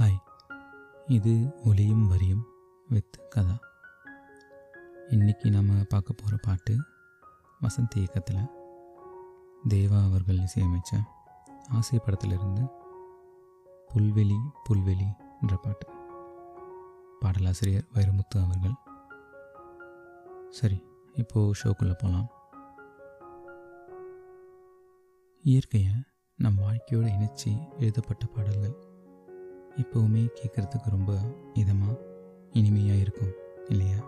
Hi. இது ஒலியும் வரியும் வித் கதா. இன்னைக்கு நம்ம பார்க்க போகிற பாட்டு வசந்த் இயக்கத்தில் தேவா அவர்கள் இசையமைச்ச ஆசை படத்திலிருந்து புல்வெளி புல்வெளி என்ற பாட்டு. பாடலாசிரியர் வைரமுத்து அவர்கள். சரி இப்போது ஷோக்குள்ளே போகலாம் இயற்கையை நம் வாழ்க்கையோடு இணைச்சி எழுதப்பட்ட பாடல்கள். இப்போவுமே கேட்குறதுக்கு ரொம்ப இதமாக இனிமையாக இருக்கும் இல்லையா?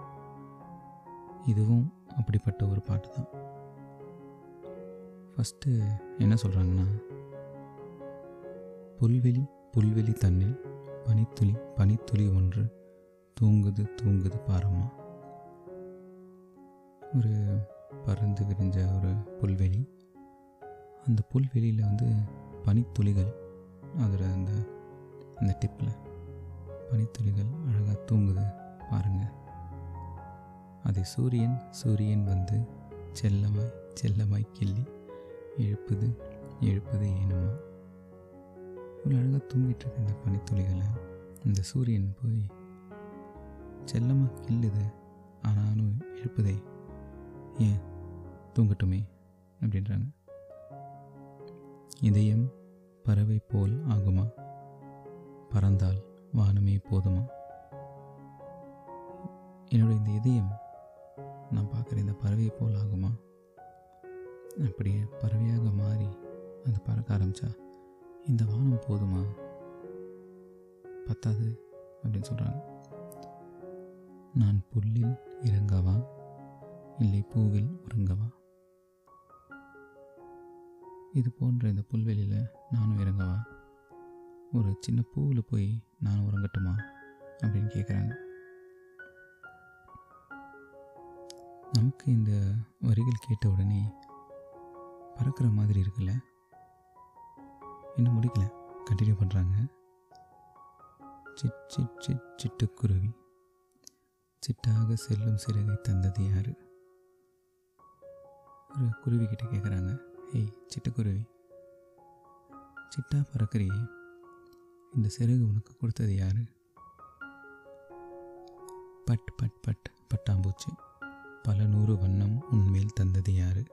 இதுவும் அப்படிப்பட்ட ஒரு பாட்டு தான். ஃபஸ்ட்டு என்ன சொல்கிறாங்கன்னா புல்வெளி புல்வெளி தன்னில் பனித்துளி பனித்துளி ஒன்று தூங்குது தூங்குது பாரம்மா. ஒரு பறந்து விரிஞ்ச ஒரு புல்வெளி. அந்த புல்வெளியில் வந்து பனித்துளிகள் அதில் அந்த அந்த டிப்பில் பனித்துளிகள் அழகாக தூங்குது பாருங்கள் அதை சூரியன் சூரியன் வந்து செல்லமாய் செல்லமாய் கிள்ளி எழுப்புது எழுப்புது ஏனுமா இவ்வளோ அழகாக தூங்கிட்டு இருக்க இந்த பனித்துளிகளை. இந்த சூரியன் போய் செல்லமாக கிள்ளுது ஆனாலும் எழுப்புதே. ஏன்? தூங்கட்டுமே அப்படின்றாங்க. இதயம் பறவை போல் ஆகுமா? பறந்தால் வானமே போதுமா? என்னுடைய இந்த இதயம் நான் பார்க்குற இந்த பறவையை போல் ஆகுமா? அப்படியே பறவையாக மாறி அந்த பறக்க ஆரம்பித்தா இந்த வானம் போதுமா? பத்தாது அப்படின்னு சொல்கிறாங்க நான் புல்லில் இறங்கவா? இல்லை பூவில் உறங்கவா? இது போன்ற இந்த புல்வெளியில் நானும் இறங்க ஒரு சின்ன பூவில் போய் நான் உறங்கட்டுமா அப்படின்னு கேட்குறாங்க நமக்கு இந்த வரிகள் கேட்ட உடனே பறக்கிற மாதிரி இருக்குல்ல? இன்னும் முடிக்கல. கண்டினியூ பண்ணுறாங்க சிட் சிட் சிட் சிட்டுக்குருவி. சிட்டாக செல்லும் சிறகை தந்தது யாரு? ஒரு குருவி கிட்ட கேட்குறாங்க ஏய் சிட்டுக்குருவி. சிட்டா பறக்கிறியே. இந்த சிறகு உனக்கு கொடுத்தது யாரு? பட் பட் பட் பட்டாம்பூச்சி பல நூறு வண்ணம் உன்மேல் தந்தது யாரு?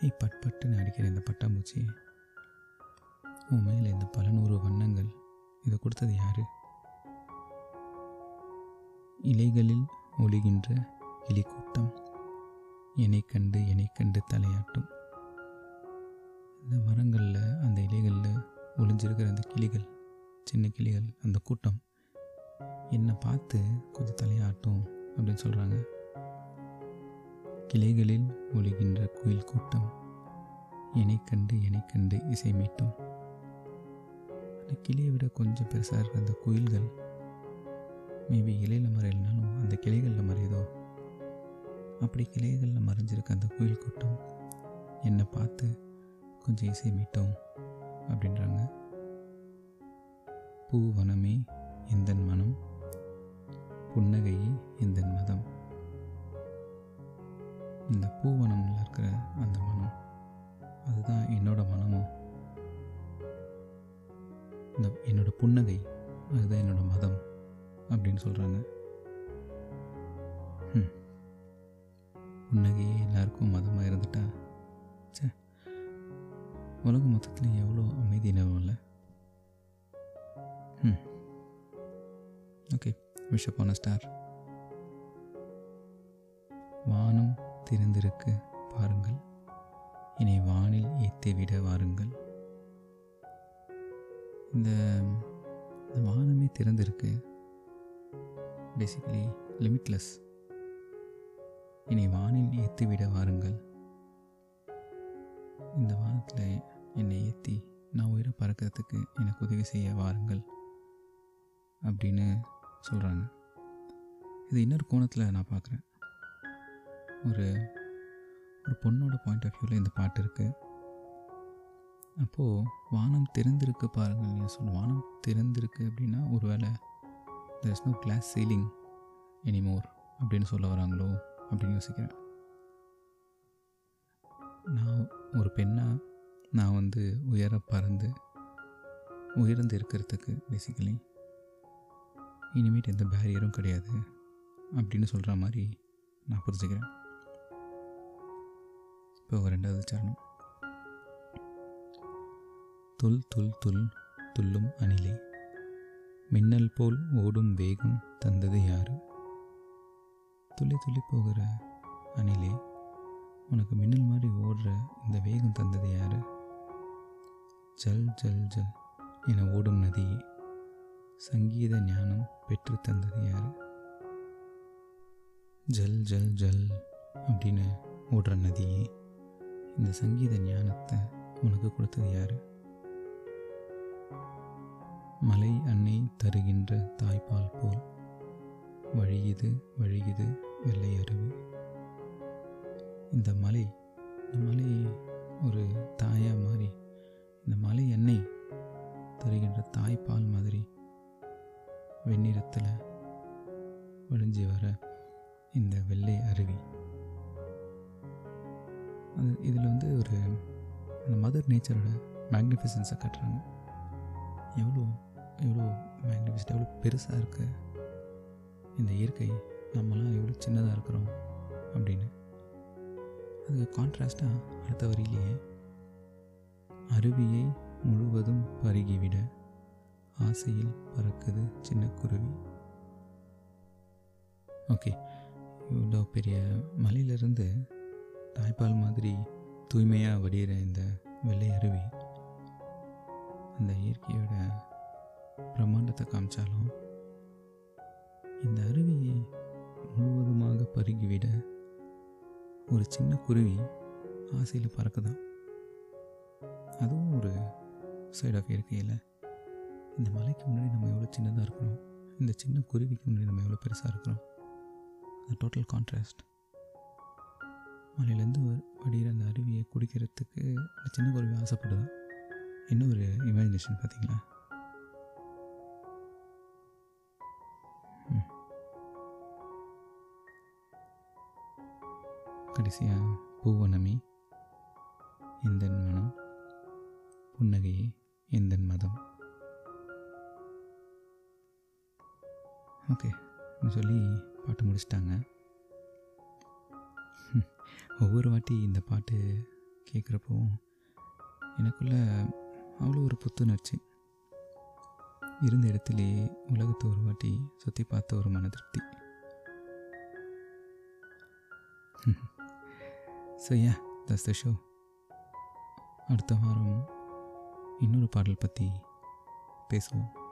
ஏய் பட் பட்டுன்னு அடிக்கிற இந்த பட்டாம்பூச்சி உன் மேலே இந்த பல நூறு வண்ணங்கள் இதை கொடுத்தது யாரு? இலைகளில் ஒளிகின்ற கிளிக்கூட்டம் என்னை கண்டு என்னை கண்டு தலையாட்டும். இந்த மரங்களில் அந்த இலைகளில் ஒளிஞ்சிருக்கிற அந்த கிளிகள் சின்ன கிளிகள் அந்த கூட்டம் என்னை பார்த்து கொஞ்சம் தலையாட்டும் அப்படின்னு சொல்கிறாங்க கிளைகளில் ஒளிகின்ற குயில் கூட்டம் என்னை கண்டு என்னை கண்டு இசை மீட்டும். அந்த கிளியை விட கொஞ்சம் பெருசாக இருக்கிற அந்த குயில்கள் மேபி இலையில் மறையிலனாலும் அந்த கிளைகளில் மறையுதோ? அப்படி கிளைகளில் மறைஞ்சிருக்க அந்த குயில் கூட்டம் என்னை பார்த்து கொஞ்சம் இசை மீட்டும். அப்படின்றாங்க. பூவனமே எந்தன் மனம் புன்னகையே எந்தன் மதம். இந்த பூவனமில் இருக்கிற அந்த மனம் அதுதான் என்னோட மனமும் இந்த என்னோட புன்னகை அதுதான் என்னோட மதம் அப்படின்னு சொல்கிறாங்க புன்னகையே எல்லாருக்கும் மதமாக இருந்துட்டா உலக மொத்தத்தில் எவ்வளோ அமைதி நிலவும்ல ம் ஓகே விஷ போன ஸ்டார் வானம் திறந்திருக்கு பாருங்கள். இனி வானில் ஏற்றி விட வாருங்கள். இந்த இந்த வானமே திறந்திருக்கு. பேசிக்கலி லிமிட்லெஸ் இனி வானில் ஏற்றி விட வாருங்கள். இந்த வானத்தில் என்னை ஏற்றி நான் உயிரை பறக்கிறதுக்கு எனக்கு உதவி செய்ய வாருங்கள் அப்படின்னு சொல்கிறாங்க இது இன்னொரு கோணத்தில் நான் பார்க்குறேன் ஒரு ஒரு பொண்ணோட பாயிண்ட் ஆஃப் வியூவில் இந்த பாட்டு இருக்குது அப்போது வானம் திறந்திருக்கு பாருங்கள் நீங்கள் சொல்லணும் வானம் திறந்திருக்கு அப்படின்னா ஒரு வேளை there is no glass ceiling anymore அப்படின்னு சொல்ல வராங்களோ அப்படின்னு யோசிக்கிறேன். நான் ஒரு பெண்ணாக நான் வந்து உயர பறந்து உயர்ந்து இருக்கிறதுக்கு பேசிக்கலி இனிமேட் எந்த பேரியரும் கிடையாது அப்படின்னு சொல்கிற மாதிரி நான் புரிஞ்சுக்கிறேன். இப்போ ரெண்டாவது சரணம். துல் துல் துல் துல்லும் அணிலே. மின்னல் போல் ஓடும் வேகம் தந்தது யாரு? துள்ளி துள்ளி போகிற அணிலே. உனக்கு மின்னல் மாதிரி ஓடுற இந்த வேகம் தந்தது யாரு? ஜல் ஜல் ஜல் என ஓடும் நதியே சங்கீத ஞானம் பெற்று தந்தது யார்? ஜல் ஜல் ஜல் அப்படின்னு ஓடுற நதியே இந்த சங்கீத ஞானத்தை உனக்கு கொடுத்தது யார்? மலை அன்னை தருகின்ற தாய்ப்பால் போல் வழியுது வழியுது வெள்ளை அருவி. இந்த மலை இந்த மலை ஒரு தாயாக மாறி இந்த மலை எண்ணெய் தருகின்ற தாய்ப்பால் மாதிரி வெண்ணிறத்தில் விழிஞ்சி வர இந்த வெள்ளை அருவி. அது இதில் வந்து ஒரு அந்த மதர் நேச்சரோட மேக்னிஃபிசன்ஸை கட்டுறாங்க. எவ்வளோ எவ்வளோ மேக்னிஃபிசன்ட் எவ்வளோ பெருசாக இருக்கு. இந்த இயற்கை நம்மளாம் எவ்வளோ சின்னதாக இருக்கிறோம் அப்படின்னு. அதுக்கு கான்ட்ராஸ்டாக அடுத்த வரியிலேயே அருவியை முழுவதும் பருகிவிட ஆசையில் பறக்குது சின்ன குருவி. ஓகே இவ்வளோ பெரிய மலையிலிருந்து தாய்ப்பால் மாதிரி தூய்மையாக வடிகிற இந்த வெள்ளை அருவி அந்த இயற்கையோட பிரம்மாண்டத்தை காமிச்சாலும் இந்த அருவியை முழுவதுமாக பருகிவிட ஒரு சின்ன குருவி ஆசையில் பறக்குதான். அதுவும் ஒரு சைட் ஆஃப் இயற்கையில் இந்த மலைக்கு முன்னாடி நம்ம எவ்வளோ சின்னதாக இருக்கிறோம் இந்த சின்ன குருவிக்கு முன்னாடி நம்ம எவ்வளோ பெருசாக இருக்கிறோம் அந்த டோட்டல் கான்ட்ராஸ்ட் மலையிலேருந்து வடிகிற அந்த அருவியை குடிக்கிறதுக்கு அந்த சின்ன குருவி ஆசைப்படுதான். இன்னும் ஒரு இமேஜினேஷன் பார்த்தீங்களா கடைசியாக பூவனமி எந்த மனம். புன்னகையே எந்தன் மதம்? ஓகே சொல்லி பாட்டு முடிச்சிட்டாங்க. ஒவ்வொரு வாட்டி இந்த பாட்டு கேட்குறப்போ எனக்குள்ள அவ்வளோ ஒரு புத்துணர்ச்சி. இருந்த இடத்திலே உலகத்தை ஒரு வாட்டி சுற்றி பார்த்த ஒரு மன திருப்தி ஸோ ஏன் தஸ் த ஷோ அடுத்த வாரம் இன்னொரு பாடல் பற்றி பேசுவோம்.